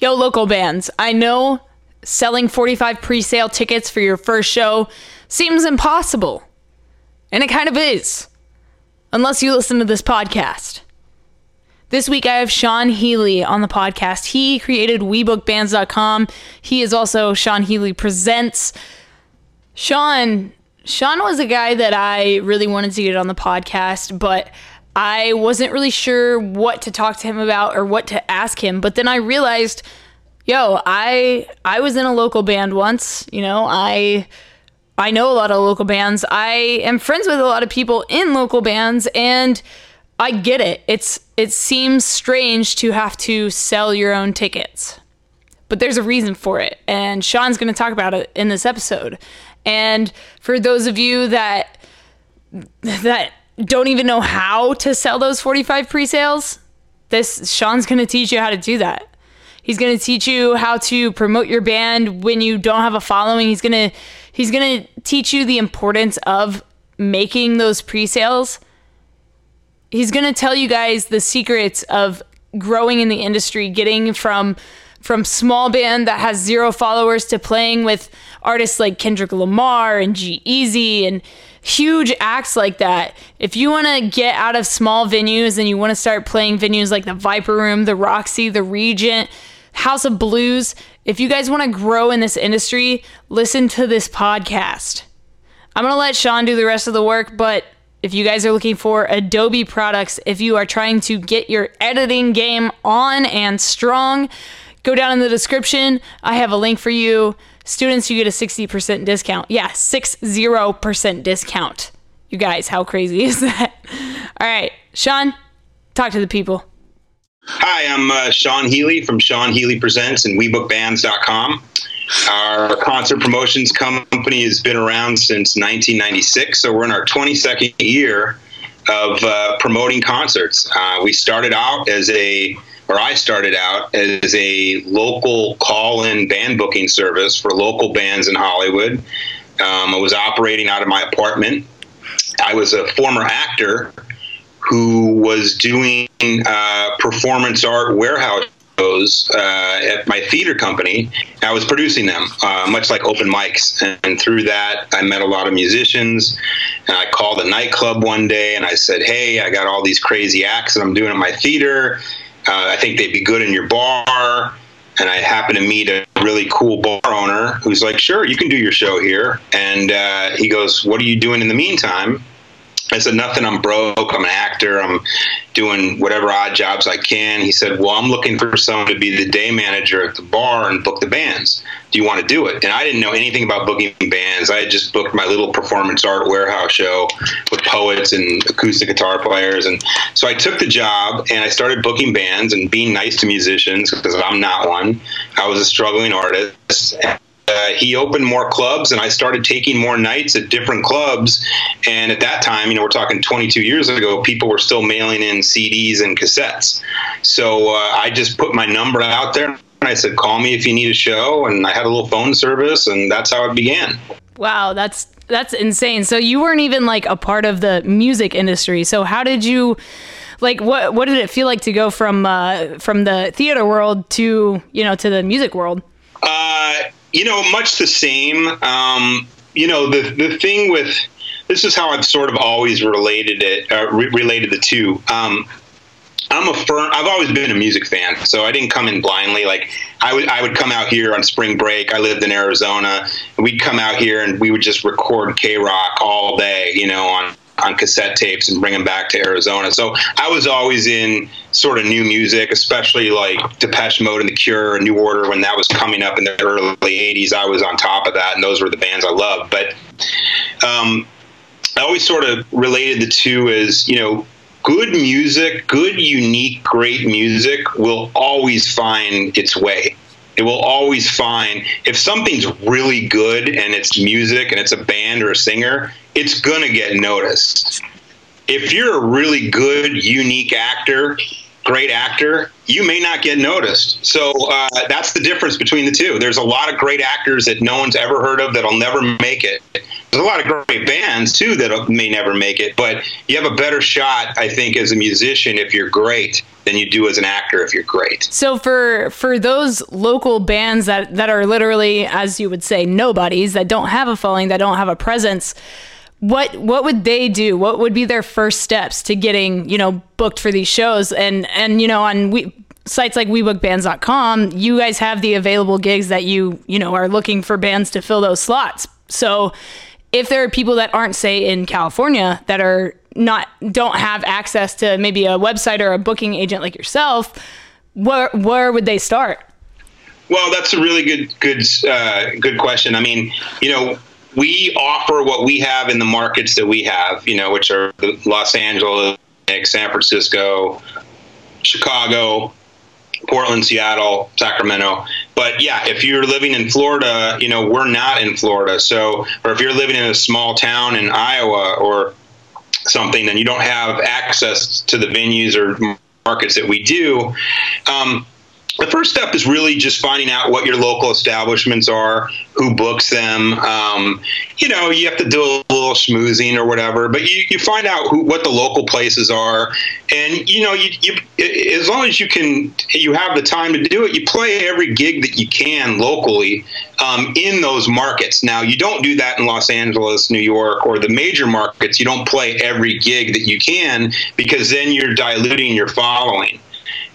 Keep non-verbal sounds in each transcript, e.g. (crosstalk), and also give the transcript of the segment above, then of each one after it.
Yo, local bands. I know selling 45 pre sale tickets for your first show seems impossible. And it kind of is. Unless you listen to this podcast. This week I have Sean Healy on the podcast. He created WeBookBands.com. He is also Sean Healy Presents. Sean, Sean was a guy that I really wanted to get on the podcast, but I wasn't really sure what to talk to him about or what to ask him. But then I realized, yo, I I was in a local band once. You know, I I know a lot of local bands. I am friends with a lot of people in local bands, and I get it. It's it seems strange to have to sell your own tickets, but there's a reason for it, and Sean's going to talk about it in this episode. And for those of you that that don't even know how to sell those 45 pre-sales, this Sean's going to teach you how to do that. He's going to teach you how to promote your band when you don't have a following. He's going to he's going to teach you the importance of making those pre-sales. He's going to tell you guys the secrets of growing in the industry, getting from from small band that has zero followers to playing with artists like Kendrick Lamar and G-Eazy and huge acts like that. If you want to get out of small venues and you want to start playing venues like the Viper Room, the Roxy, the Regent, House of Blues, if you guys want to grow in this industry, listen to this podcast. I'm going to let Sean do the rest of the work, but if you guys are looking for Adobe products, if you are trying to get your editing game on and strong, go down in the description. I have a link for you. Students, you get a 60% discount. Yeah, 60% discount. You guys, how crazy (laughs) is that? All right, Sean, talk to the people. Hi, I'm uh, Sean Healy from Sean Healy Presents and WeBookBands.com. Our concert promotions company has been around since 1996, so we're in our 22nd year of uh, promoting concerts. Uh, we started out as a where I started out as a local call in band booking service for local bands in Hollywood. Um, I was operating out of my apartment. I was a former actor who was doing uh, performance art warehouse shows uh, at my theater company. I was producing them, uh, much like open mics. And, and, through that, I met a lot of musicians. And I called a nightclub one day and I said, Hey, I got all these crazy acts that I'm doing at my theater uh, I think they'd be good in your bar. And I happened to meet a really cool bar owner who's like, sure, you can do your show here. And uh, he goes, what are you doing in the meantime? I said, nothing. I'm broke. I'm an actor. I'm doing whatever odd jobs I can. He said, well, I'm looking for someone to be the day manager at the bar and book the bands. Do you want to do it? And I didn't know anything about booking bands. I had just booked my little performance art warehouse show with poets and acoustic guitar players. And so I took the job and I started booking bands and being nice to musicians because I'm not one. I was a struggling artist uh, he opened more clubs and I started taking more nights at different clubs. And at that time, you know, we're talking 22 years ago, people were still mailing in CDs and cassettes. So uh, I just put my number out there and I said, call me if you need a show. And I had a little phone service and that's how it began. Wow, that's that's insane. So you weren't even like a part of the music industry. So how did you like what what did it feel like to go from uh, from the theater world to, you know, to the music world? Uh, you know, much the same. Um, you know, the the thing with this is how I've sort of always related it, uh, re- related the two. Um, I'm a firm. I've always been a music fan, so I didn't come in blindly. Like I would, I would come out here on spring break. I lived in Arizona. We'd come out here and we would just record KROQ all day, you know, on on cassette tapes and bring them back to Arizona. So I was always in sort of new music, especially like Depeche Mode and The Cure and New Order when that was coming up in the early 80s. I was on top of that, and those were the bands I loved. But um, I always sort of related the two as, you know, good music, good, unique, great music will always find its way it will always find if something's really good and it's music and it's a band or a singer, it's going to get noticed. If you're a really good, unique actor, great actor, you may not get noticed. So uh, that's the difference between the two. There's a lot of great actors that no one's ever heard of that'll never make it. There's a lot of great bands too that may never make it, but you have a better shot, I think, as a musician if you're great than you do as an actor if you're great. So for for those local bands that that are literally, as you would say, nobodies that don't have a following, that don't have a presence, what what would they do? What would be their first steps to getting you know booked for these shows? And and you know on we sites like webookbands.com, you guys have the available gigs that you you know are looking for bands to fill those slots. So if there are people that aren't say in California that are not don't have access to maybe a website or a booking agent like yourself, where where would they start? Well, that's a really good good uh, good question. I mean, you know, we offer what we have in the markets that we have, you know, which are Los Angeles, San Francisco, Chicago, Portland, Seattle, Sacramento. But yeah, if you're living in Florida, you know, we're not in Florida. So, or if you're living in a small town in Iowa or something, then you don't have access to the venues or markets that we do. Um, the first step is really just finding out what your local establishments are, who books them. Um, you know, you have to do a little schmoozing or whatever, but you, you find out who, what the local places are, and you know, you, you as long as you can, you have the time to do it. You play every gig that you can locally um, in those markets. Now, you don't do that in Los Angeles, New York, or the major markets. You don't play every gig that you can because then you're diluting your following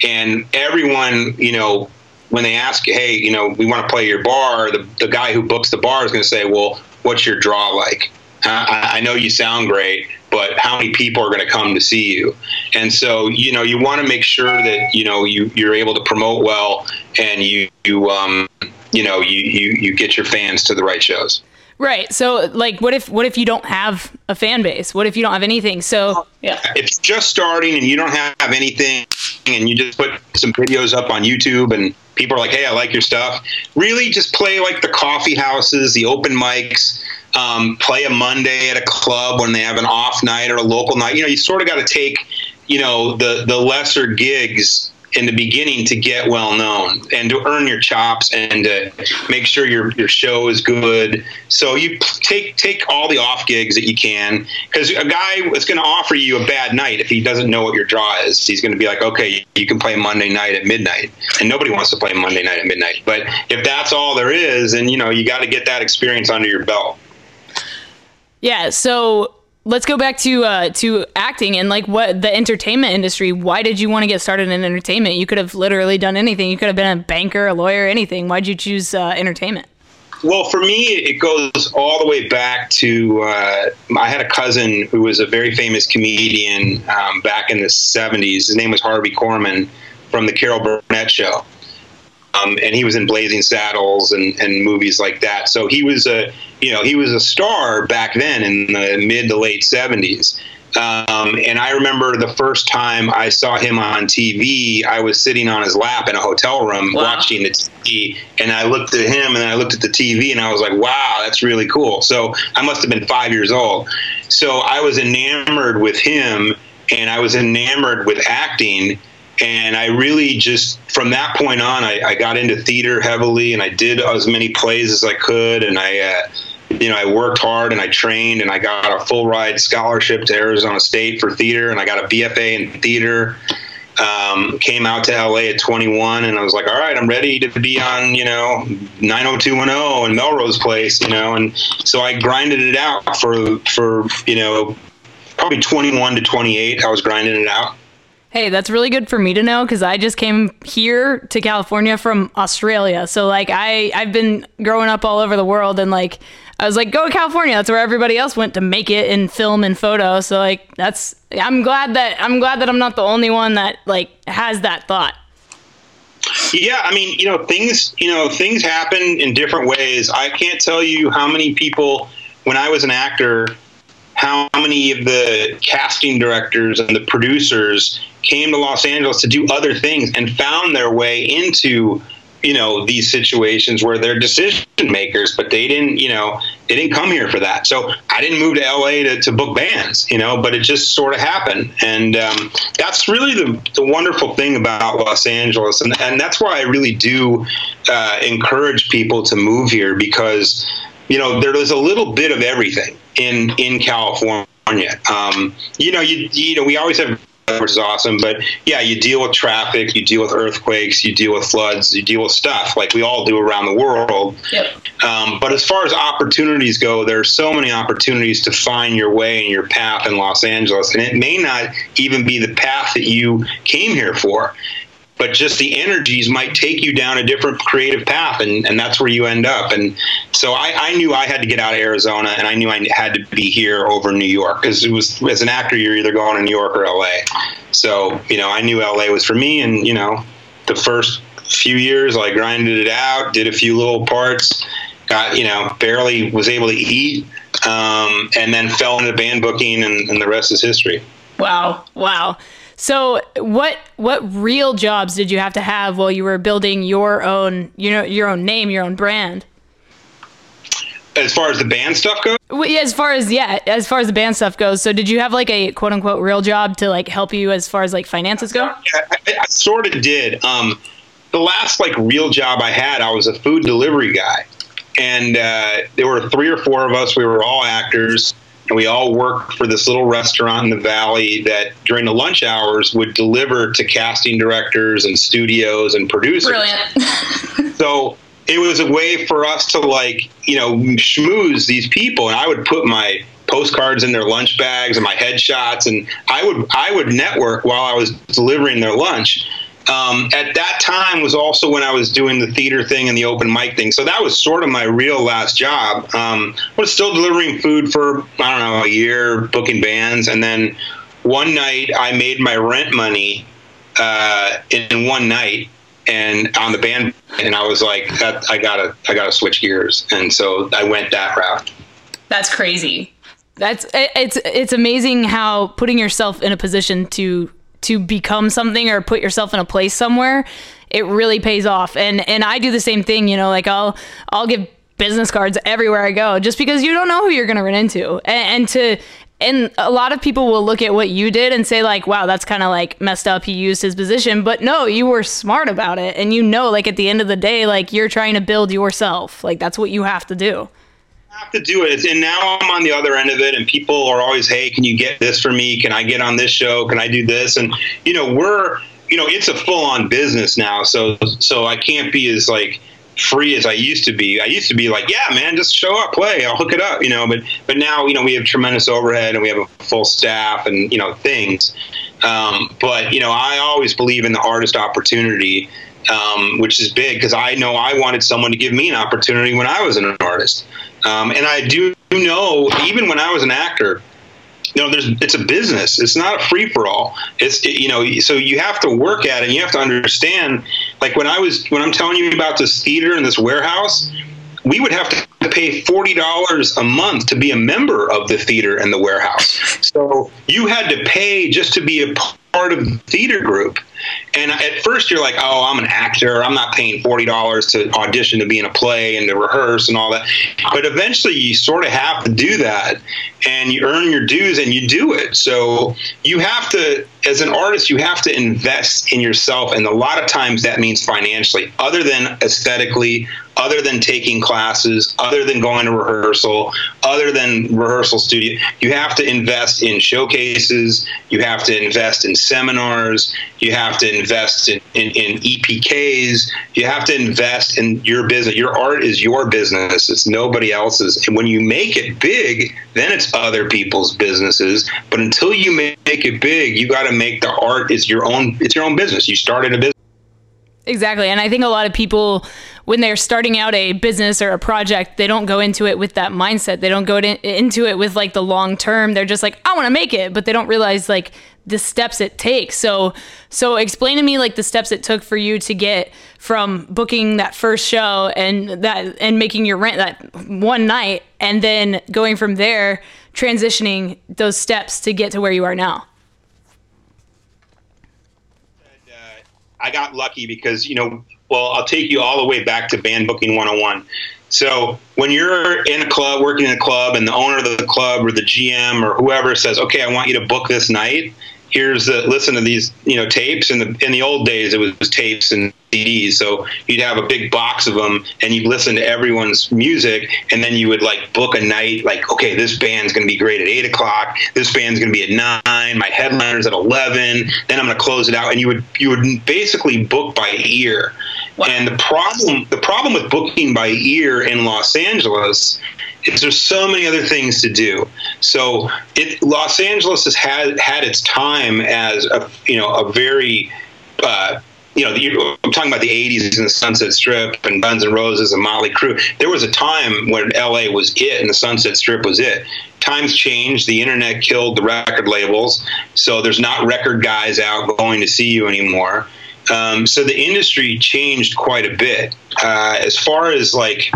and everyone, you know, when they ask, hey, you know, we want to play your bar, the, the guy who books the bar is going to say, well, what's your draw like? I, I know you sound great, but how many people are going to come to see you? And so, you know, you want to make sure that you know you you're able to promote well, and you you um you know you you you get your fans to the right shows. Right. So like what if what if you don't have a fan base? What if you don't have anything? So yeah. If you're just starting and you don't have anything and you just put some videos up on YouTube and people are like, "Hey, I like your stuff." Really just play like the coffee houses, the open mics, um, play a Monday at a club when they have an off night or a local night. You know, you sort of got to take, you know, the the lesser gigs in the beginning to get well known and to earn your chops and to make sure your your show is good. So you take take all the off gigs that you can because a guy is going to offer you a bad night if he doesn't know what your draw is. He's going to be like, okay, you can play Monday night at midnight, and nobody wants to play Monday night at midnight. But if that's all there is, and you know, you got to get that experience under your belt. Yeah. So let's go back to uh, to acting and like what the entertainment industry. Why did you want to get started in entertainment? You could have literally done anything. You could have been a banker, a lawyer, anything. Why'd you choose uh, entertainment? Well, for me, it goes all the way back to uh, I had a cousin who was a very famous comedian um, back in the 70s. His name was Harvey Korman from the Carol Burnett Show. Um, and he was in Blazing Saddles and, and movies like that. So he was a you know he was a star back then in the mid to late seventies. Um, and I remember the first time I saw him on TV, I was sitting on his lap in a hotel room wow. watching the TV, and I looked at him and I looked at the TV, and I was like, "Wow, that's really cool." So I must have been five years old. So I was enamored with him, and I was enamored with acting and I really just from that point on, I, I, got into theater heavily, and I did as many plays as I could, and I, uh, you know, I worked hard and I trained, and I got a full ride scholarship to Arizona State for theater, and I got a BFA in theater. Um, came out to LA at 21, and I was like, all right, I'm ready to be on, you know, 90210 and Melrose Place, you know, and so I grinded it out for for you know probably 21 to 28. I was grinding it out Hey, that's really good for me to know because I just came here to California from Australia. So like I I've been growing up all over the world and like I was like go to California. That's where everybody else went to make it in film and photo. So like that's I'm glad that I'm glad that I'm not the only one that like has that thought. Yeah, I mean, you know, things, you know, things happen in different ways. I can't tell you how many people when I was an actor how many of the casting directors and the producers came to Los Angeles to do other things and found their way into you know these situations where they're decision makers but they didn't you know they didn't come here for that. So i didn't move to la to, to book bands you know but it just sort of happened. And um, that's really the, the wonderful thing about los angeles. And, and that's why i really do uh, encourage people to move here because you know, there's a little bit of everything in in California. Um, you know, you you know, we always have which is awesome. But yeah, you deal with traffic, you deal with earthquakes, you deal with floods, you deal with stuff like we all do around the world. Yep. Um, but as far as opportunities go, there are so many opportunities to find your way and your path in Los Angeles, and it may not even be the path that you came here for but just the energies might take you down a different creative path and, and that's where you end up and so I, I knew i had to get out of arizona and i knew i had to be here over new york because it was as an actor you're either going to new york or la so you know i knew la was for me and you know the first few years i grinded it out did a few little parts got you know barely was able to eat um, and then fell into band booking and, and the rest is history. Wow wow. So what what real jobs did you have to have while you were building your own you know your own name, your own brand? As far as the band stuff goes? Well, yeah, as far as yeah, as far as the band stuff goes. So did you have like a quote unquote real job to like help you as far as like finances go? Yeah, I, I sort of did. Um, the last like real job I had, I was a food delivery guy, and uh, there were three or four of us. We were all actors and we all worked for this little restaurant in the valley that during the lunch hours would deliver to casting directors and studios and producers. Brilliant. (laughs) so it was a way for us to like you know schmooze these people, and I would put my postcards in their lunch bags and my headshots, and I would I would network while I was delivering their lunch um, at that time was also when I was doing the theater thing and the open mic thing. So that was sort of my real last job. Um, I was still delivering food for, I don't know, a year, booking bands. And then one night I made my rent money uh, in one night and on the band and I was like that I gotta I gotta switch gears and so I went that route. That's crazy. That's it's it's amazing how putting yourself in a position to to become something or put yourself in a place somewhere, it really pays off. And and I do the same thing, you know, like I'll I'll give business cards everywhere I go just because you don't know who you're going to run into. And, and to and a lot of people will look at what you did and say like wow that's kind of like messed up he used his position but no you were smart about it and you know like at the end of the day like you're trying to build yourself like that's what you have to do have to do it. And now I'm on the other end of it, and people are always, hey, can you get this for me? Can I get on this show? Can I do this? And you know, we're you know, it's a full on business now, so so I can't be as like free as I used to be. I used to be like, yeah, man, just show up, play, I'll hook it up, you know. But but now, you know, we have tremendous overhead and we have a full staff and you know things. Um, but you know, I always believe in the artist opportunity, um, which is big because I know I wanted someone to give me an opportunity when I was an artist. Um, and I do know, even when I was an actor, you know, there's it's a business. It's not a free for all. It's it, you know, so you have to work at it. and You have to understand. Like when I was when I'm telling you about this theater and this warehouse, we would have to pay forty dollars a month to be a member of the theater and the warehouse. So you had to pay just to be a part of the theater group. And at first, you're like, "Oh, I'm an actor. I'm not paying forty dollars to audition to be in a play and to rehearse and all that." But eventually, you sort of have to do that, and you earn your dues, and you do it. So you have to, as an artist, you have to invest in yourself, and a lot of times that means financially, other than aesthetically, other than taking classes, other than going to rehearsal, other than rehearsal studio. You have to invest in showcases. You have to invest in seminars. You have to invest in, in, in EPKs. You have to invest in your business. Your art is your business. It's nobody else's. And when you make it big, then it's other people's businesses. But until you make it big, you got to make the art is your own. It's your own business. You started a business. Exactly. And I think a lot of people, when they're starting out a business or a project, they don't go into it with that mindset. They don't go to, into it with like the long term. They're just like, I want to make it, but they don't realize like the steps it takes. So, so explain to me like the steps it took for you to get from booking that first show and that and making your rent that one night, and then going from there, transitioning those steps to get to where you are now. Uh, I got lucky because, you know, well, I'll take you all the way back to band booking 101. So when you're in a club, working in a club, and the owner of the club or the GM or whoever says, okay, I want you to book this night, here's the listen to these you know tapes. In the in the old days it was tapes and CDs so you'd have a big box of them and you'd listen to everyone's music and then you would like book a night like okay this band's to be great at eight o'clock. This band's to be at nine. My headliner's at 11 then i'm to close it out. And you would you would basically book by ear wow. and the problem the problem with booking by ear in los angeles is there's so many other things to do. So it, Los Angeles has had had its time as a you know a very uh, you know, I'm talking about the 80s and the Sunset Strip and Guns N' Roses and Motley Crue. There was a time when LA was it and the Sunset Strip was it. Times changed. The internet killed the record labels. So there's not record guys out going to see you anymore. Um, so the industry changed quite a bit. Uh, as far as like,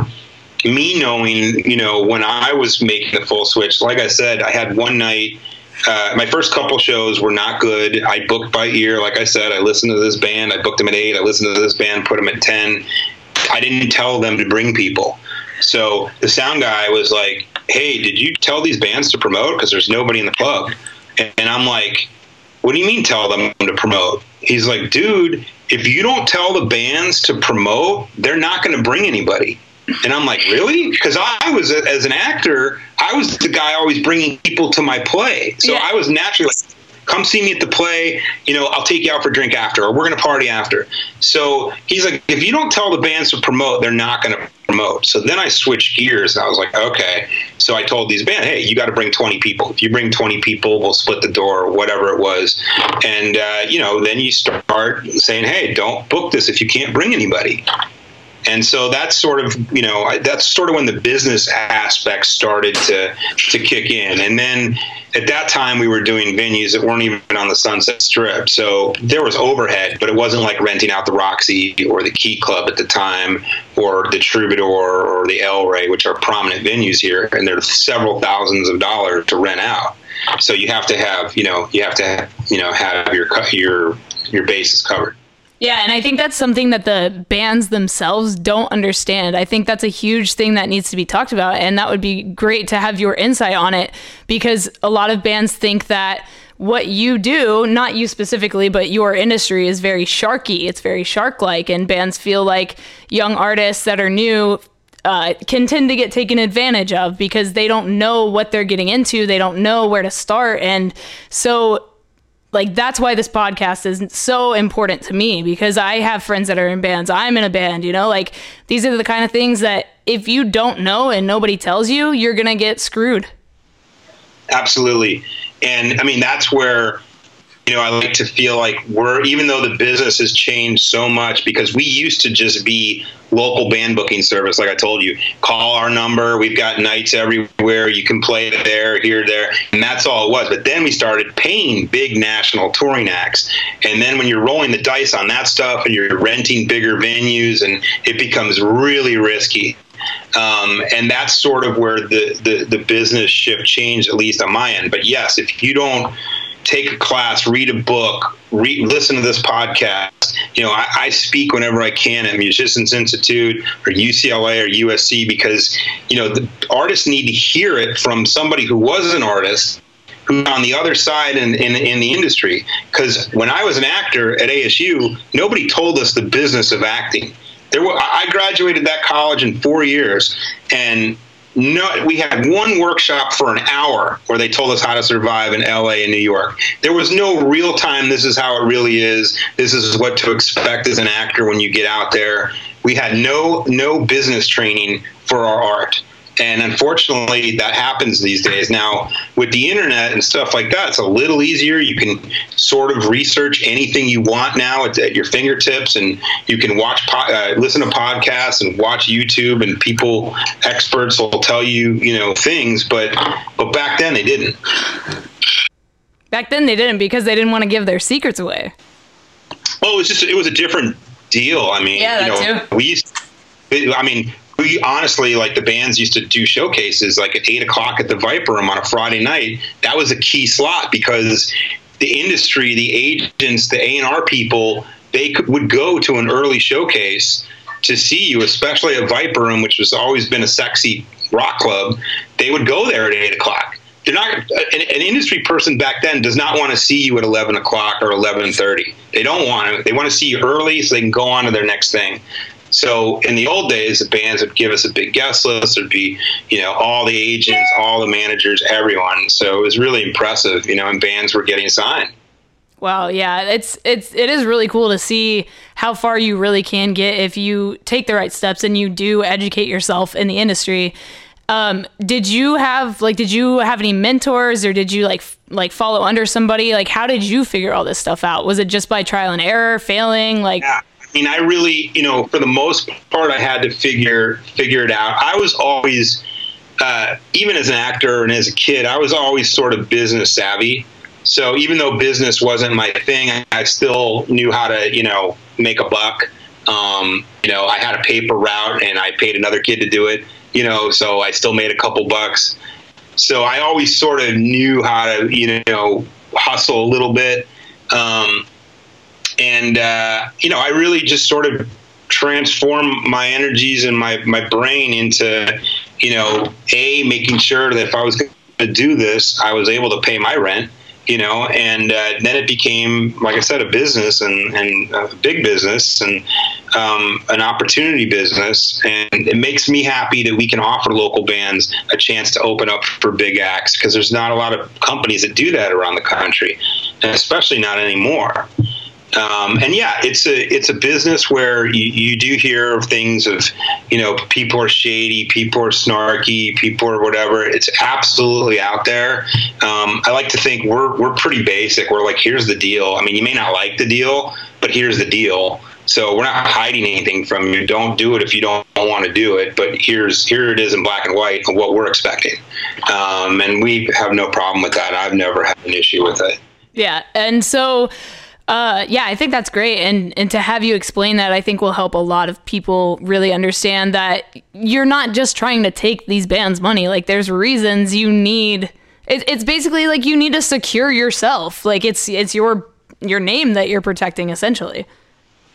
me knowing, you know, when I was making the full switch, like I said, I had one night. Uh, my first couple shows were not good. I booked by ear, like I said. I listened to this band. I booked them at eight. I listened to this band, put them at ten. I didn't tell them to bring people. So the sound guy was like, "Hey, did you tell these bands to promote? Because there's nobody in the club." And I'm like, "What do you mean tell them to promote?" He's like, "Dude, if you don't tell the bands to promote, they're not going to bring anybody." And I'm like, really? Because I was, as an actor, I was the guy always bringing people to my play. So yeah. I was naturally like, come see me at the play. You know, I'll take you out for a drink after, or we're going to party after. So he's like, if you don't tell the bands to promote, they're not going to promote. So then I switched gears and I was like, okay. So I told these bands, hey, you got to bring 20 people. If you bring 20 people, we'll split the door, or whatever it was. And, uh, you know, then you start saying, hey, don't book this if you can't bring anybody. And so that's sort of, you know, that's sort of when the business aspect started to to kick in. And then at that time we were doing venues that weren't even on the Sunset Strip. So there was overhead, but it wasn't like renting out the Roxy or the Key Club at the time or the Troubadour or the El Rey, which are prominent venues here, and they're several thousands of dollars to rent out. So you have to have, you know, you have to, you know, have your your your bases covered. Yeah, and I think that's something that the bands themselves don't understand. I think that's a huge thing that needs to be talked about, and that would be great to have your insight on it because a lot of bands think that what you do, not you specifically, but your industry is very sharky. It's very shark like, and bands feel like young artists that are new uh, can tend to get taken advantage of because they don't know what they're getting into. They don't know where to start. And so like that's why this podcast is so important to me because I have friends that are in bands. I'm in a band, you know, like these are the kind of things that if you don't know and nobody tells you, you're going to get screwed. Absolutely. And I mean, that's where you know, I like to feel like we're, even though the business has changed so much, because we used to just be local band booking service, like I told you, call our number. We've got nights everywhere. You can play there, here, there, and that's all it was. But then we started paying big national touring acts, and then when you're rolling the dice on that stuff, and you're renting bigger venues, and it becomes really risky. Um, and that's sort of where the, the the business shift changed, at least on my end. But yes, if you don't take a class, read a book, read, listen to this podcast. You know, I, I, speak whenever I can at Musicians Institute or UCLA or USC because, you know, the artists need to hear it from somebody who was an artist who's on the other side in, in, in the industry. Because when I was an actor at ASU, nobody told us the business of acting. There were, I graduated that college in four years, and no, we had one workshop for an hour where they told us how to survive in LA and New York. There was no real time. This is how it really is. This is what to expect as an actor when you get out there. We had no no business training for our art. And unfortunately, that happens these days. Now, with the internet and stuff like that, it's a little easier. You can sort of research anything you want now at, at your fingertips, and you can watch, uh, listen to podcasts and watch YouTube, and people, experts will tell you, you know, things. But but back then they didn't. Back then they didn't because they didn't want to give their secrets away. Well, it was just it was a different deal. I mean, yeah, you know, too. we used. I mean, we honestly like the bands used to do showcases like at eight o'clock at the Viper Room on a Friday night. That was a key slot because the industry, the agents, the A and R people, they could, would go to an early showcase to see you, especially at Viper Room, which has always been a sexy rock club. They would go there at eight o'clock they're not uh, an, an, industry person back then does not want to see you at 11 o'clock or 11.30 they don't want to they want to see you early so they can go on to their next thing so in the old days, the bands would give us a big guest list. There'd be, you know, all the agents, all the managers, everyone. So it was really impressive, you know, and bands were getting signed. Wow, yeah, it's it's it is really cool to see how far you really can get if you take the right steps and you do educate yourself in the industry. Um, did you have like did you have any mentors or did you like f- like follow under somebody? Like how did you figure all this stuff out? Was it just by trial and error, failing? Like yeah. I mean, I really, you know, for the most part, I had to figure figure it out. I was always, uh, even as an actor and as a kid, I was always sort of business savvy. So even though business wasn't my thing, I still knew how to, you know, make a buck. Um, you know, I had a paper route and I paid another kid to do it. You know, so I still made a couple bucks. So I always sort of knew how to, you know, hustle a little bit. Um, and uh, you know, I really just sort of transform my energies and my my brain into, you know, a making sure that if I was going to do this, I was able to pay my rent. You know, and uh, then it became, like I said, a business and, and a big business and um, an opportunity business. And it makes me happy that we can offer local bands a chance to open up for big acts because there's not a lot of companies that do that around the country, and especially not anymore. Um, and yeah, it's a it's a business where you, you do hear of things of, you know, people are shady, people are snarky, people are whatever. It's absolutely out there. Um, I like to think we're we're pretty basic. We're like, here's the deal. I mean, you may not like the deal, but here's the deal. So we're not hiding anything from you. Don't do it if you don't want to do it. But here's here it is in black and white of what we're expecting, um, and we have no problem with that. I've never had an issue with it. Yeah, and so uh, yeah, I think that's great, and and to have you explain that, I think will help a lot of people really understand that you're not just trying to take these bands' money. Like, there's reasons you need. It, it's basically like you need to secure yourself. Like, it's it's your your name that you're protecting, essentially.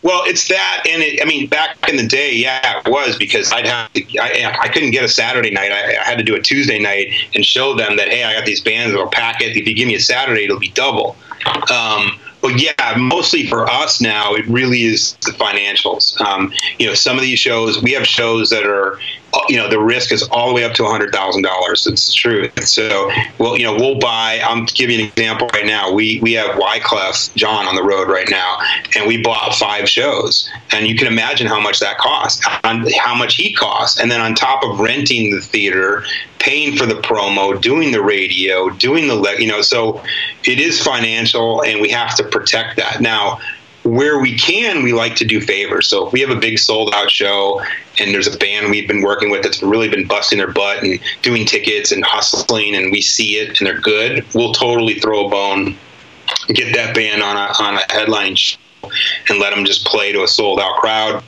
Well, it's that, and it, I mean, back in the day, yeah, it was because I'd have to, I, I couldn't get a Saturday night. I, I, had to do a Tuesday night and show them that hey, I got these bands that'll pack it. If you give me a Saturday, it'll be double. Um, well, yeah, mostly for us now, it really is the financials. Um, you know, some of these shows, we have shows that are, you know, the risk is all the way up to $100,000. It's true. So, well, you know, we'll buy, I'm giving an example right now. We, we have Wyclef Jean on the road right now, and we bought five shows. And you can imagine how much that costs, how much he costs. And then on top of renting the theater, paying for the promo, doing the radio, doing the, you know, so it is financial and we have to protect that. Now, where we can, we like to do favors. So if we have a big sold out show and there's a band we've been working with that's really been busting their butt and doing tickets and hustling and we see it and they're good, we'll totally throw a bone, get that band on a, on a headline show and let them just play to a sold out crowd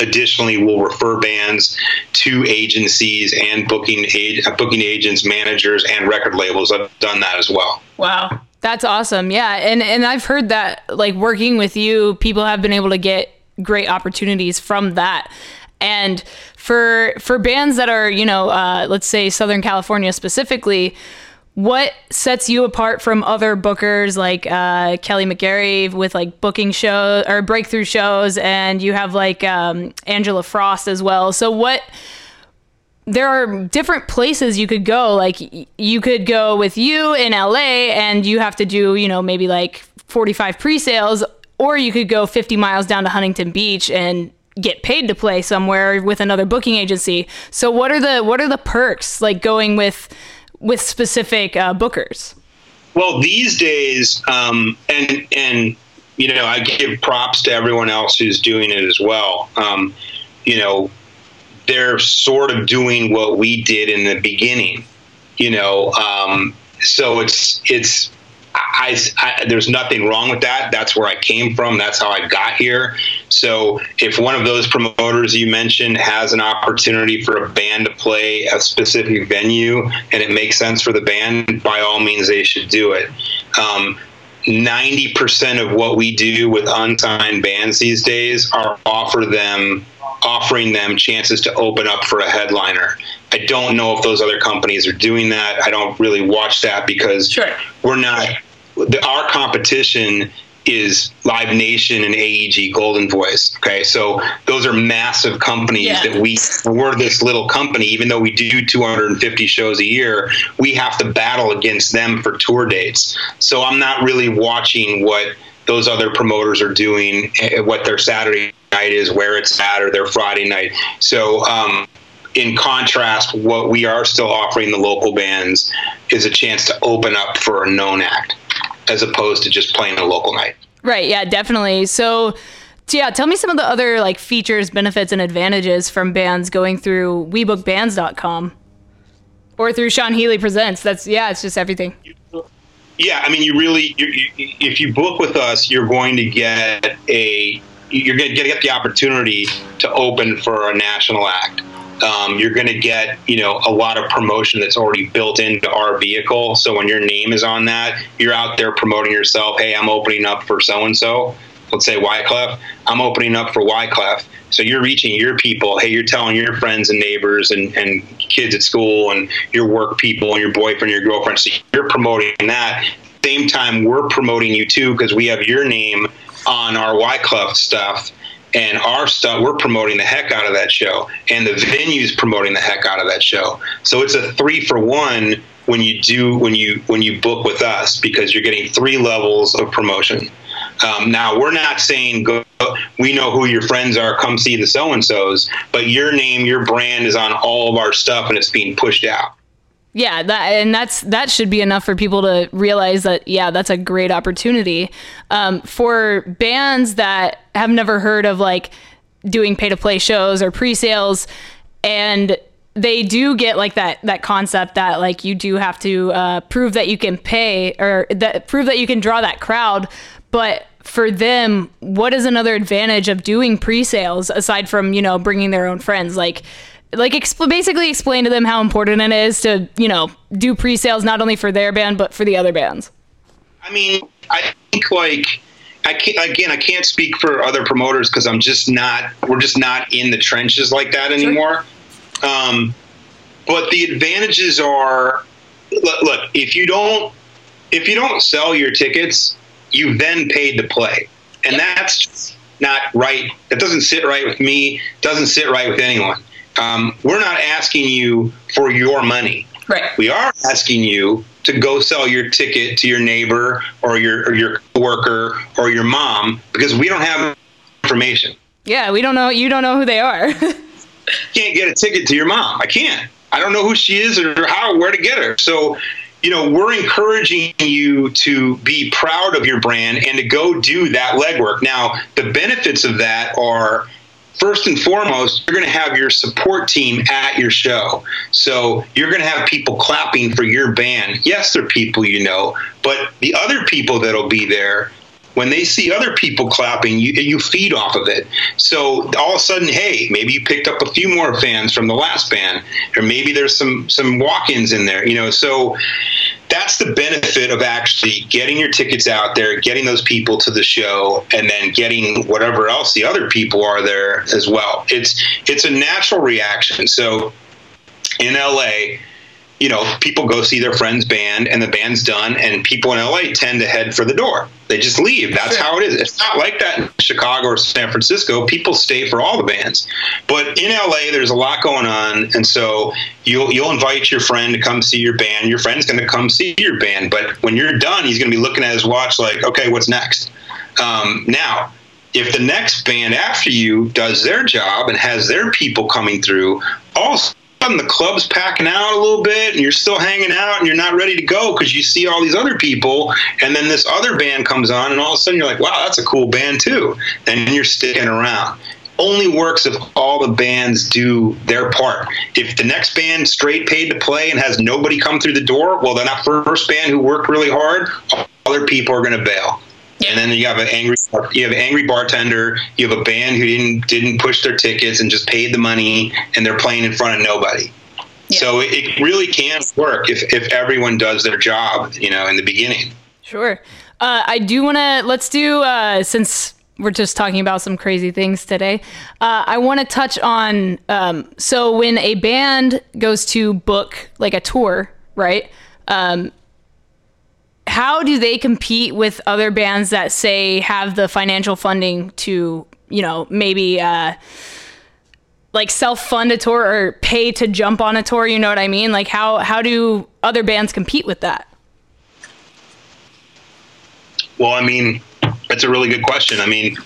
Additionally, we'll refer bands to agencies and booking booking agents, managers, and record labels. I've done that as well. Wow, that's awesome. Yeah, and and I've heard that like working with you, people have been able to get great opportunities from that. And for for bands that are you know uh, let's say Southern California specifically what sets you apart from other bookers like uh, Kelly McGarry with like booking shows or breakthrough shows, and you have like um, Angela Frost as well. So what? There are different places you could go. Like you could go with you in LA, and you have to do you know maybe like forty five pre sales, or you could go fifty miles down to Huntington Beach and get paid to play somewhere with another booking agency. So what are the what are the perks like going with with specific uh, bookers? Well, these days, um, and and you know, I give props to everyone else who's doing it as well. Um, you know, they're sort of doing what we did in the beginning. You know, um, so it's it's I, I, there's nothing wrong with that. That's where I came from. That's how I got here. So if one of those promoters you mentioned has an opportunity for a band to play a specific venue and it makes sense for the band, by all means they should do it. Um, 90% of what we do with unsigned bands these days are offer them offering them chances to open up for a headliner. I don't know if those other companies are doing that. I don't really watch that because sure. we're not the, our competition is Live Nation and AEG Golden Voice. Okay, so those are massive companies yeah. that we we're this little company. Even though we do 250 shows a year, we have to battle against them for tour dates. So I'm not really watching what those other promoters are doing, eh, what their Saturday night is, where it's at, or their Friday night. So. Um, in contrast, what we are still offering the local bands is a chance to open up for a known act as opposed to just playing a local night. Right. Yeah, definitely. So, yeah, tell me some of the other like features, benefits, and advantages from bands going through WeBookBands.com or through Sean Healy Presents. That's yeah, it's just everything. Yeah, I mean, you really, you, you, if you book with us, you're going to get a, you're going to get the opportunity to open for a national act um, you're going to get you know a lot of promotion that's already built into our vehicle. So when your name is on that, you're out there promoting yourself. Hey, I'm opening up for so and so. Let's say Wyclef. I'm opening up for Wyclef. So you're reaching your people. Hey, you're telling your friends and neighbors and, and kids at school and your work people and your boyfriend, your girlfriend. So you're promoting that. Same time, we're promoting you too because we have your name on our Wyclef stuff and our stuff we're promoting the heck out of that show and the venue's promoting the heck out of that show. So it's a three for one when you do when you when you book with us because you're getting three levels of promotion. Um, now we're not saying go we know who your friends are come see the so and so's but your name your brand is on all of our stuff and it's being pushed out yeah, that and that's that should be enough for people to realize that yeah, that's a great opportunity. Um, for bands that have never heard of like doing pay to play shows or pre-sales and they do get like that that concept that like you do have to uh, prove that you can pay or that prove that you can draw that crowd but for them what is another advantage of doing pre-sales aside from you know bringing their own friends like like exp- basically explain to them how important it is to you know do pre-sales not only for their band but for the other bands i mean i think like I can't, again, I can't speak for other promoters because I'm just not, we're just not in the trenches like that anymore. Sure. Um, but the advantages are, look, look, if you don't, if you don't sell your tickets, you then paid to play. And yep. that's not right. That doesn't sit right with me. Doesn't sit right with anyone um, we're not asking you for your money. Right. We are asking you to go sell your ticket to your neighbor or your or your worker or your mom because we don't have information. Yeah, we don't know. You don't know who they are. (laughs) can't get a ticket to your mom. I can't. I don't know who she is or how where to get her. So, you know, we're encouraging you to be proud of your brand and to go do that legwork. Now, the benefits of that are first and foremost, you're going to have your support team at your show. So you're going to have people clapping for your band. Yes, they're people you know, but the other people that'll be there, when they see other people clapping, you, you feed off of it. So all of a sudden, hey, maybe you picked up a few more fans from the last band, or maybe there's some some walk-ins in there. You know, so that's the benefit of actually getting your tickets out there, getting those people to the show, and then getting whatever else the other people are there as well. It's it's a natural reaction. So in LA, you know, people go see their friend's band and the band's done, and people in LA tend to head for the door. They just leave. That's how it is. It's not like that in Chicago or San Francisco. People stay for all the bands. But in LA, there's a lot going on, and so you'll you'll invite your friend to come see your band. Your friend's going to come see your band, but when you're done, he's going to be looking at his watch like, okay, what's next? Um, now, if the next band after you does their job and has their people coming through, also sudden the club's packing out a little bit and you're still hanging out and you're not ready to go because you see all these other people and then this other band comes on and all of a sudden you're like wow that's a cool band too and you're sticking around only works if all the bands do their part. If the next band straight paid to play and has nobody come through the door, well, then that first band who worked really hard, other people are going to bail. And then you have an angry you have an angry bartender. You have a band who didn't didn't push their tickets and just paid the money, and they're playing in front of nobody. Yeah. So it really can work if if everyone does their job, you know, in the beginning. Sure. Uh, I do want to let's do uh, since we're just talking about some crazy things today. Uh, I want to touch on um, so when a band goes to book like a tour, right? Um, how do they compete with other bands that say have the financial funding to you know maybe uh, like self fund a tour or pay to jump on a tour? You know what I mean? Like how how do other bands compete with that? Well, I mean, that's a really good question. I mean,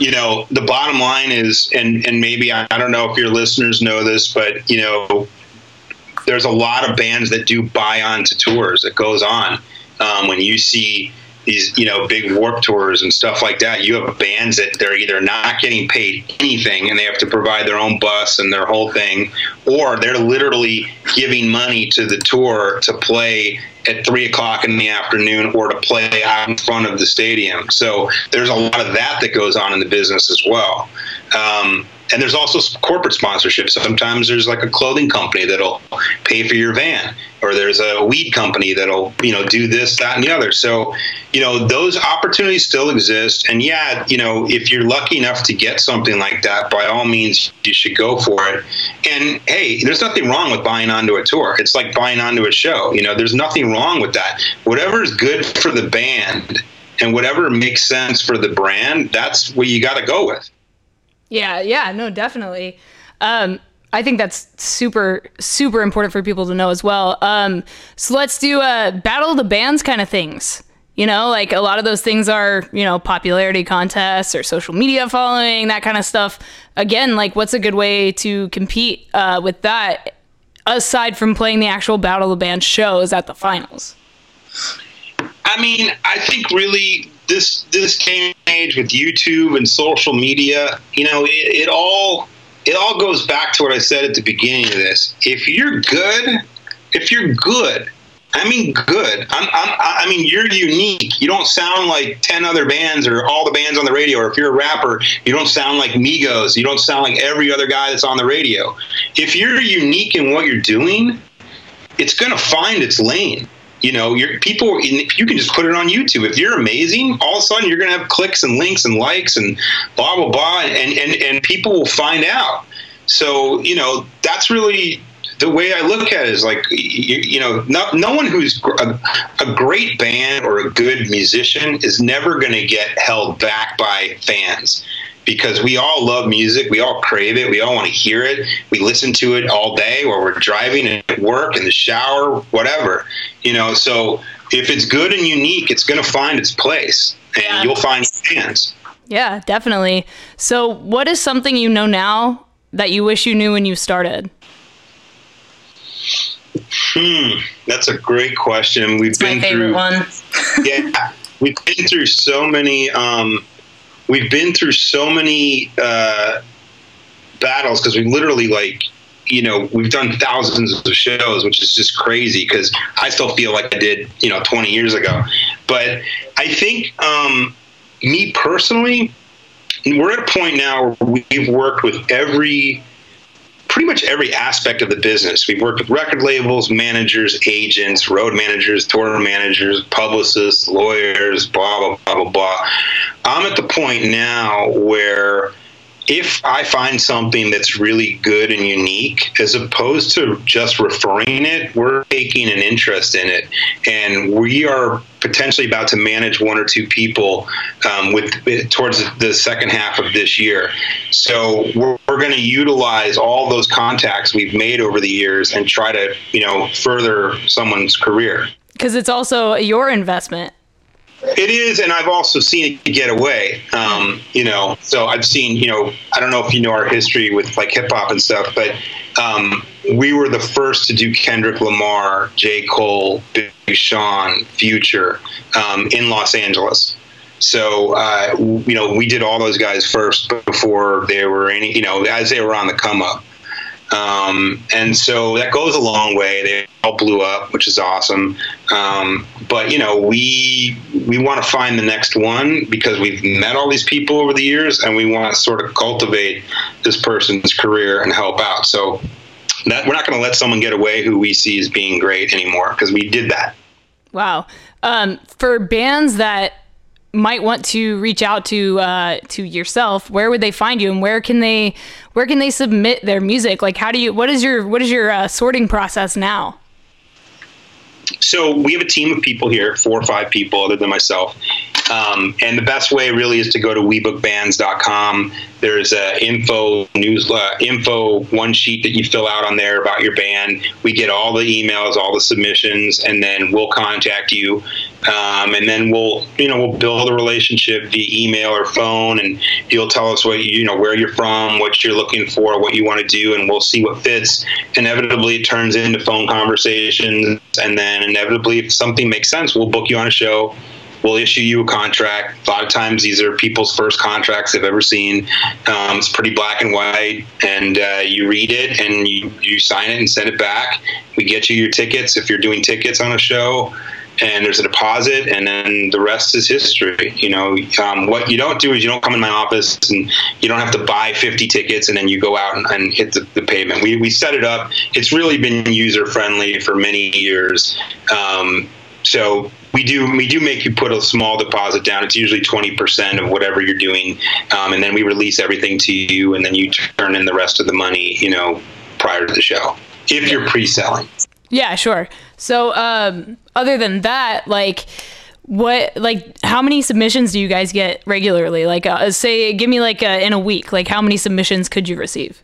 you know, the bottom line is, and and maybe I, I don't know if your listeners know this, but you know, there's a lot of bands that do buy on to tours. It goes on um, when you see these you know big warp tours and stuff like that you have bands that they're either not getting paid anything and they have to provide their own bus and their whole thing or they're literally giving money to the tour to play at three o'clock in the afternoon or to play out in front of the stadium. So there's a lot of that that goes on in the business as well. Um, and there's also corporate sponsorship. Sometimes there's like a clothing company that'll pay for your van, or there's a weed company that'll you know do this, that, and the other. So you know those opportunities still exist. And yeah, you know if you're lucky enough to get something like that, by all means you should go for it. And hey, there's nothing wrong with buying onto a tour. It's like buying onto a show. You know, there's nothing wrong with that. Whatever is good for the band and whatever makes sense for the brand, that's what you got to go with. Yeah, yeah, no, definitely. Um, I think that's super, super important for people to know as well. Um, so let's do a battle of the bands kind of things. You know, like a lot of those things are, you know, popularity contests or social media following, that kind of stuff. Again, like what's a good way to compete uh, with that aside from playing the actual Battle of the Band shows at the finals? I mean, I think really this this and age with YouTube and social media, you know, it, it all it all goes back to what I said at the beginning of this. If you're good, if you're good, I mean good. I'm, I'm, I mean you're unique. You don't sound like ten other bands or all the bands on the radio. Or if you're a rapper, you don't sound like Migos. You don't sound like every other guy that's on the radio. If you're unique in what you're doing, it's going to find its lane you know, your people you can just put it on YouTube. If you're amazing, all of a sudden you're going to have clicks and links and likes and blah blah blah, and and and people will find out. So you know, that's really the way I look at it is like you, you know, no, no one who's a, a, great band or a good musician is never going to get held back by fans because we all love music. We all crave it. We all want to hear it. We listen to it all day while we're driving at work, in the shower, whatever. You know, so if it's good and unique, it's going to find its place and yeah. you'll find fans. Yeah, definitely. So, what is something you know now that you wish you knew when you started? Hmm, that's a great question. We've it's been through one. (laughs) yeah, we've been through so many um, we've been through so many uh, battles because we literally like you know we've done thousands of shows which is just crazy because i still feel like i did you know 20 years ago. But i think um, me personally we're at a point now where we've worked with every pretty much every aspect of the business. We've worked with record labels, managers, agents, road managers, tour managers, publicists, lawyers, blah, blah, blah, blah, blah. I'm at the point now where if I find something that's really good and unique, as opposed to just referring it, we're taking an interest in it, and we are potentially about to manage one or two people um, with towards the second half of this year. So we're, we're going to utilize all those contacts we've made over the years and try to you know further someone's career. Because it's also your investment it is, and I've also seen it get away. Um, you know, so I've seen, you know, I don't know if you know our history with like hip hop and stuff, but um, we were the first to do Kendrick Lamar, J. Cole, Big Sean, Future um, in Los Angeles. So, uh, you know, we did all those guys first before they were any, you know, as they were on the come up. Um, and so that goes a long way. They all blew up, which is awesome. Um, but you know, we we want to find the next one because we've met all these people over the years, and we want to sort of cultivate this person's career and help out. So that we're not going to let someone get away who we see as being great anymore because we did that. Wow. Um, for bands that might want to reach out to uh, to yourself, where would they find you, and where can they where can they submit their music? Like, how do you? What is your what is your uh, sorting process now? So we have a team of people here, four or five people, other than myself. Um, and the best way really is to go to webookbands.com. There's a info news uh, info one sheet that you fill out on there about your band. We get all the emails, all the submissions, and then we'll contact you. Um, and then we'll you know we'll build a relationship via email or phone, and you'll tell us what you know where you're from, what you're looking for, what you want to do, and we'll see what fits. Inevitably, it turns into phone conversations, and then inevitably, if something makes sense, we'll book you on a show we'll issue you a contract. A lot of times, these are people's first contracts they've ever seen. Um, it's pretty black and white, and uh, you read it and you, you sign it and send it back. We get you your tickets if you're doing tickets on a show. And there's a deposit, and then the rest is history. You know, um, what you don't do is you don't come in my office, and you don't have to buy 50 tickets, and then you go out and, and hit the, the, pavement. We, we set it up. It's really been user friendly for many years. Um, so we do we do make you put a small deposit down. It's usually twenty percent of whatever you're doing, um, and then we release everything to you, and then you turn in the rest of the money, you know, prior to the show if you're pre-selling. Yeah, sure. So, um, other than that, like what like how many submissions do you guys get regularly like uh, say give me like a, in a week like how many submissions could you receive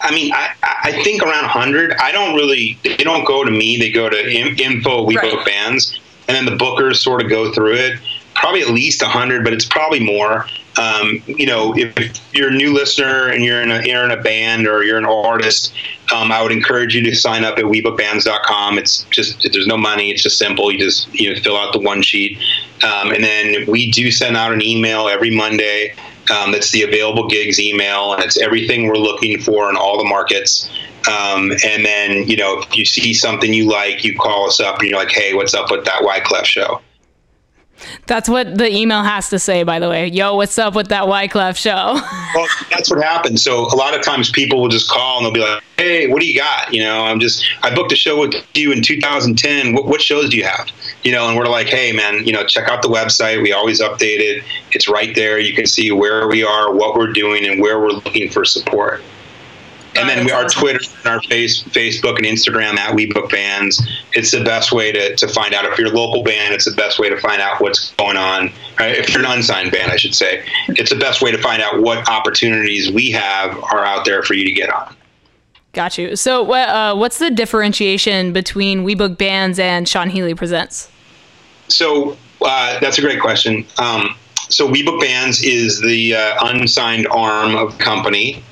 I mean, I, I think around 100. I don't really, they don't go to me. They go to info, we right. book bands. And then the bookers sort of go through it. Probably at least 100, but it's probably more. Um, you know, if, if, you're a new listener and you're in a, you're in a band or you're an artist, um, I would encourage you to sign up at webookbands.com. It's just, there's no money. It's just simple. You just, you know, fill out the one sheet. Um, and then we do send out an email every Monday um, that's the available gigs email, and it's everything we're looking for in all the markets. Um, and then, you know, if you see something you like, you call us up and you're like, hey, what's up with that Wyclef show? That's what the email has to say, by the way. Yo, what's up with that Wyclef show? (laughs) well, that's what happens. So a lot of times people will just call and they'll be like, "Hey, what do you got?" You know, I'm just I booked a show with you in 2010. What, what shows do you have? You know, and we're like, "Hey, man, you know, check out the website. We always update it. It's right there. You can see where we are, what we're doing, and where we're looking for support." And then we, our Twitter and our face, Facebook and Instagram at We Book Bands. It's the best way to, to find out. If you're a local band, it's the best way to find out what's going on. Right? If you're an unsigned band, I should say, it's the best way to find out what opportunities we have are out there for you to get on. Got you. So, uh, what's the differentiation between We Book Bands and Sean Healy Presents? So, uh, that's a great question. Um, so, We Book Bands is the uh, unsigned arm of the company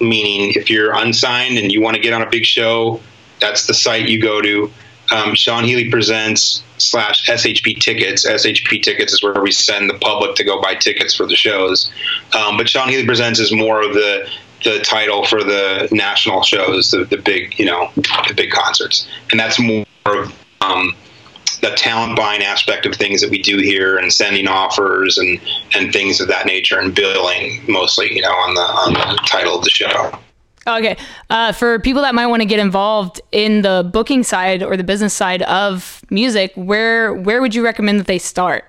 meaning if you're unsigned and you want to get on a big show, that's the site you go to. Um, Sean Healy presents slash SHP tickets. SHP tickets is where we send the public to go buy tickets for the shows. Um, but Sean Healy presents is more of the the title for the national shows, the, the big you know the big concerts, and that's more of um, the talent buying aspect of things that we do here and sending offers and and things of that nature and billing mostly you know on the on the title of the show. Okay. Uh, for people that might want to get involved in the booking side or the business side of music where where would you recommend that they start?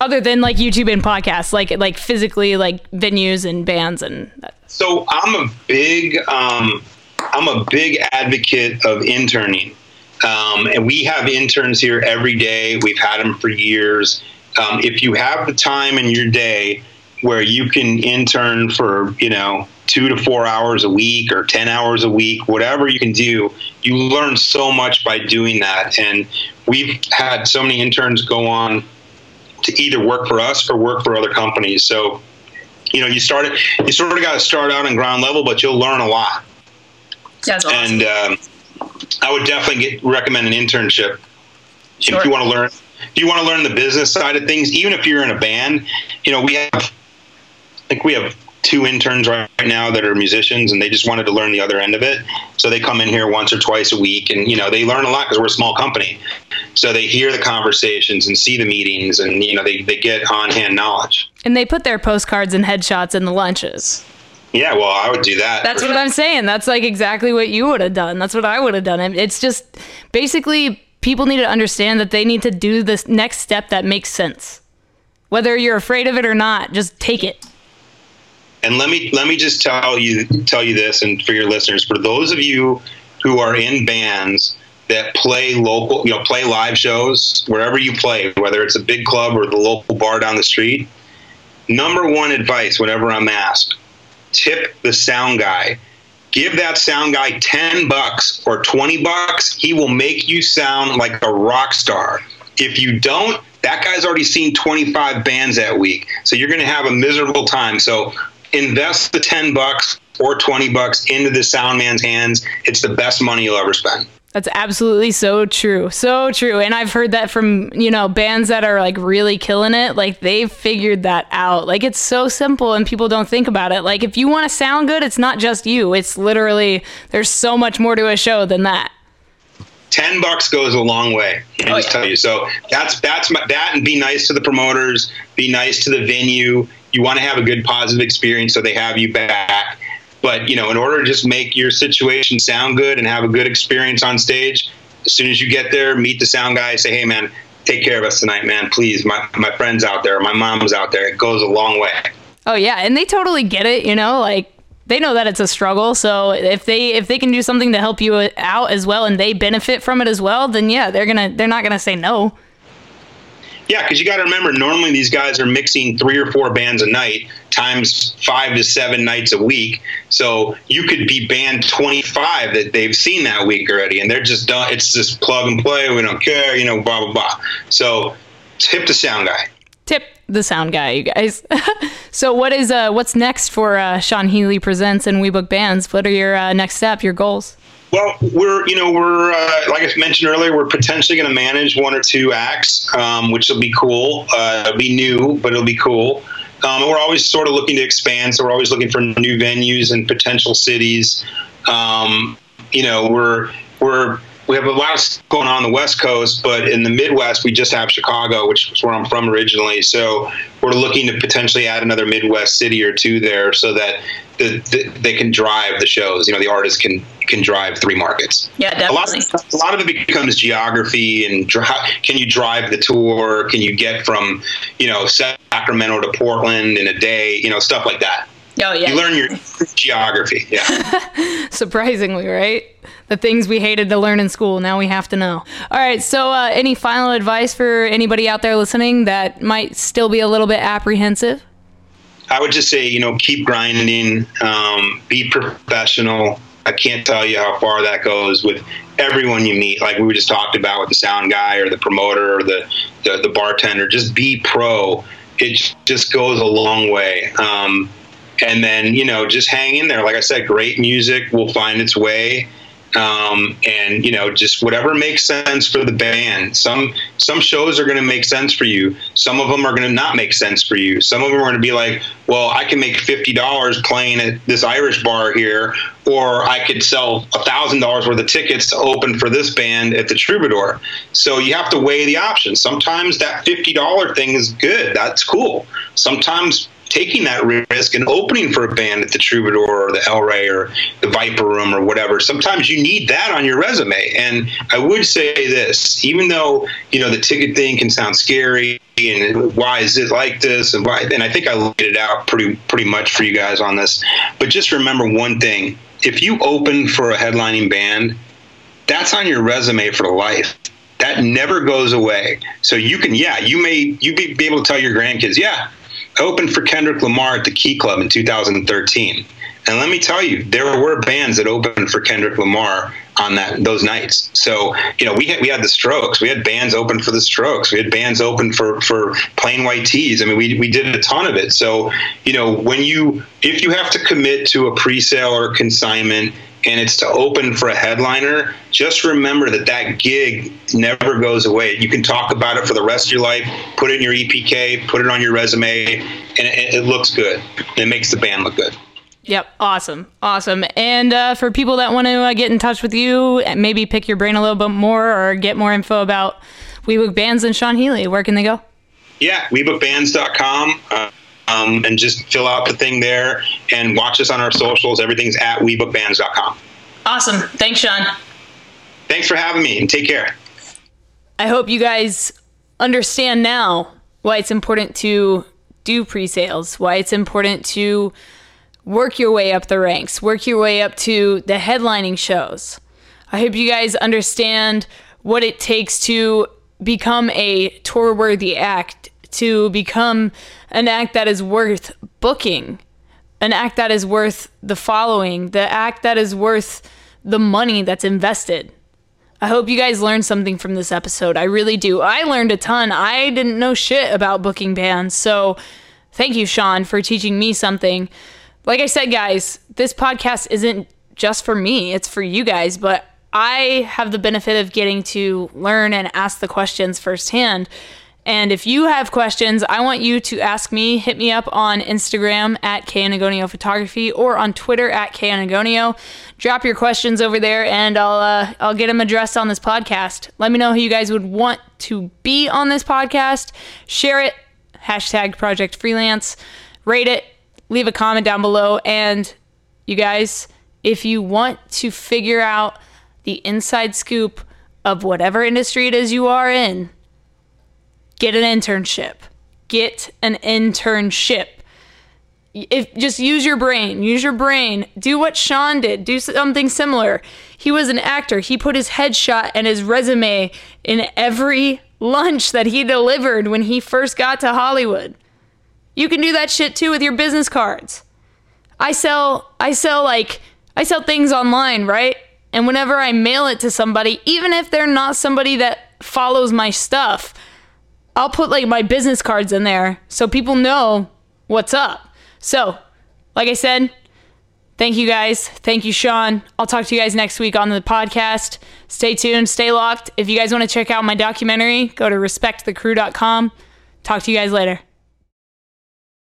Other than like youtube and podcasts like like physically like venues and bands and that. so i'm a big um i'm a big advocate of interning um, and we have interns here every day. We've had them for years. Um, if you have the time in your day where you can intern for, you know, two to four hours a week or 10 hours a week, whatever you can do, you learn so much by doing that. And we've had so many interns go on to either work for us or work for other companies. So, you know, you started, you sort of got to start out on ground level, but you'll learn a lot. That's awesome. And, um, I would definitely get, recommend an internship sure. if you want to learn. If you want to learn the business side of things, even if you're in a band, you know we have, I think we have two interns right now that are musicians, and they just wanted to learn the other end of it. So they come in here once or twice a week, and you know they learn a lot because we're a small company. So they hear the conversations and see the meetings, and you know they they get on hand knowledge. And they put their postcards and headshots in the lunches. Yeah, well, I would do that. That's what sure. I'm saying. That's like exactly what you would have done. That's what I would have done. It's just basically people need to understand that they need to do this next step that makes sense. Whether you're afraid of it or not, just take it. And let me let me just tell you tell you this, and for your listeners, for those of you who are in bands that play local, you know, play live shows wherever you play, whether it's a big club or the local bar down the street. Number one advice whenever I'm asked, tip the sound guy. Give that sound guy 10 bucks or 20 bucks. He will make you sound like a rock star. If you don't, that guy's already seen 25 bands that week. So you're going to have a miserable time. So invest the 10 bucks or 20 bucks into the sound man's hands. It's the best money you'll ever spend. That's absolutely so true. So true. And I've heard that from, you know, bands that are like really killing it. Like they've figured that out. Like it's so simple and people don't think about it. Like if you want to sound good, it's not just you. It's literally, there's so much more to a show than that. 10 bucks goes a long way. I oh, just yeah. tell you. So that's, that's my, that and be nice to the promoters, be nice to the venue. You want to have a good positive experience so they have you back but you know, in order to just make your situation sound good and have a good experience on stage, as soon as you get there, meet the sound guy, say, "Hey, man, take care of us tonight, man. Please, my my friends out there, my mom's out there. It goes a long way." Oh yeah, and they totally get it. You know, like they know that it's a struggle. So if they if they can do something to help you out as well, and they benefit from it as well, then yeah, they're gonna they're not gonna say no. Yeah, because you got to remember, normally these guys are mixing three or four bands a night times five to seven nights a week. So you could be band 25 that they've seen that week already, and they're just done. It's just plug and play. We don't care, you know, blah, blah, blah. So tip the sound guy. Tip the sound guy, you guys. (laughs) so what is uh what's next for uh, Sean Healy Presents and We Book Bands? What are your uh, next step, your goals? Well, we're you know we're uh, like I mentioned earlier, we're potentially going to manage one or two acts, um, which will be cool. Uh, it'll be new, but it'll be cool. Um, and we're always sort of looking to expand, so we're always looking for new venues and potential cities. Um, you know, we're we're we have a lot going on, on the West Coast, but in the Midwest, we just have Chicago, which is where I'm from originally. So we're looking to potentially add another Midwest city or two there, so that the, the, they can drive the shows. You know, the artists can can drive three markets. Yeah, definitely. A lot, of, a lot of it becomes geography and dri- can you drive the tour? Can you get from you know Sacramento to Portland in a day? You know, stuff like that. Oh yeah. You learn your geography. Yeah. (laughs) Surprisingly, right? The things we hated to learn in school, now we have to know. All right. So, uh, any final advice for anybody out there listening that might still be a little bit apprehensive? I would just say, you know, keep grinding, um, be professional. I can't tell you how far that goes with everyone you meet. Like we just talked about with the sound guy or the promoter or the, the, the bartender. Just be pro. It just goes a long way. Um, and then you know just hang in there like i said great music will find its way um, and you know just whatever makes sense for the band. Some some shows are going to make sense for you. Some of them are going to not make sense for you. Some of them are going to be like well i can make $50 playing at this irish bar here or i could sell $1000 worth of tickets to open for this band at the troubadour. So you have to weigh the options. Sometimes that $50 thing is good. That's cool. Sometimes taking that risk and opening for a band at the Troubadour or the El Rey or the Viper Room or whatever. Sometimes you need that on your resume. And I would say this, even though you know the ticket thing can sound scary and why is it like this and why, and I think I laid it out pretty pretty much for you guys on this. But just remember one thing: if you open for a headlining band, that's on your resume for life that never goes away. So you can, yeah, you may you be, be able to tell your grandkids, yeah, opened for Kendrick Lamar at the Key Club in 2013. And let me tell you, there were bands that opened for Kendrick Lamar on that those nights. So you know, we had we had the Strokes, we had bands open for the Strokes, we had bands open for for Plain White T's. I mean, we we did a ton of it. So you know, when you if you have to commit to a pre-sale or consignment and it's to open for a headliner, just remember that that gig never goes away. You can talk about it for the rest of your life, put it in your EPK, put it on your resume, and it, it looks good. It makes the band look good. Yep, awesome, awesome. And uh, for people that want to uh, get in touch with you, maybe pick your brain a little bit more or get more info about WeBook Bands and Sean Healy, where can they go? Yeah, WeBookBands.com. Uh, um, and just fill out the thing there and watch us on our socials. Everything's at WeBookBands.com. Awesome. Thanks, Sean. Thanks for having me and take care. I hope you guys understand now why it's important to do pre-sales, why it's important to work your way up the ranks, work your way up to the headlining shows. I hope you guys understand what it takes to become a tour worthy act, to become an act that is worth booking, an act that is worth the following, the act that is worth the money that's invested. I hope you guys learned something from this episode. I really do. I learned a ton. I didn't know shit about booking bands. So thank you, Sean, for teaching me something. Like I said, guys, this podcast isn't just for me, it's for you guys, but I have the benefit of getting to learn and ask the questions firsthand. And if you have questions, I want you to ask me. Hit me up on Instagram at Kenagonio Photography or on Twitter at Kenagonio. Drop your questions over there, and I'll uh, I'll get them addressed on this podcast. Let me know who you guys would want to be on this podcast. Share it. Hashtag Project Freelance. Rate it. Leave a comment down below. And you guys, if you want to figure out the inside scoop of whatever industry it is you are in, get an internship. Get an internship. If just use your brain, use your brain. Do what Sean did. Do something similar. He was an actor. He put his headshot and his resume in every lunch that he delivered when he first got to Hollywood. You can do that shit too with your business cards. I sell I sell like I sell things online, right? And whenever I mail it to somebody, even if they're not somebody that follows my stuff, I'll put like my business cards in there so people know what's up. So, like I said, thank you guys. Thank you, Sean. I'll talk to you guys next week on the podcast. Stay tuned, stay locked. If you guys want to check out my documentary, go to respectthecrew.com. Talk to you guys later.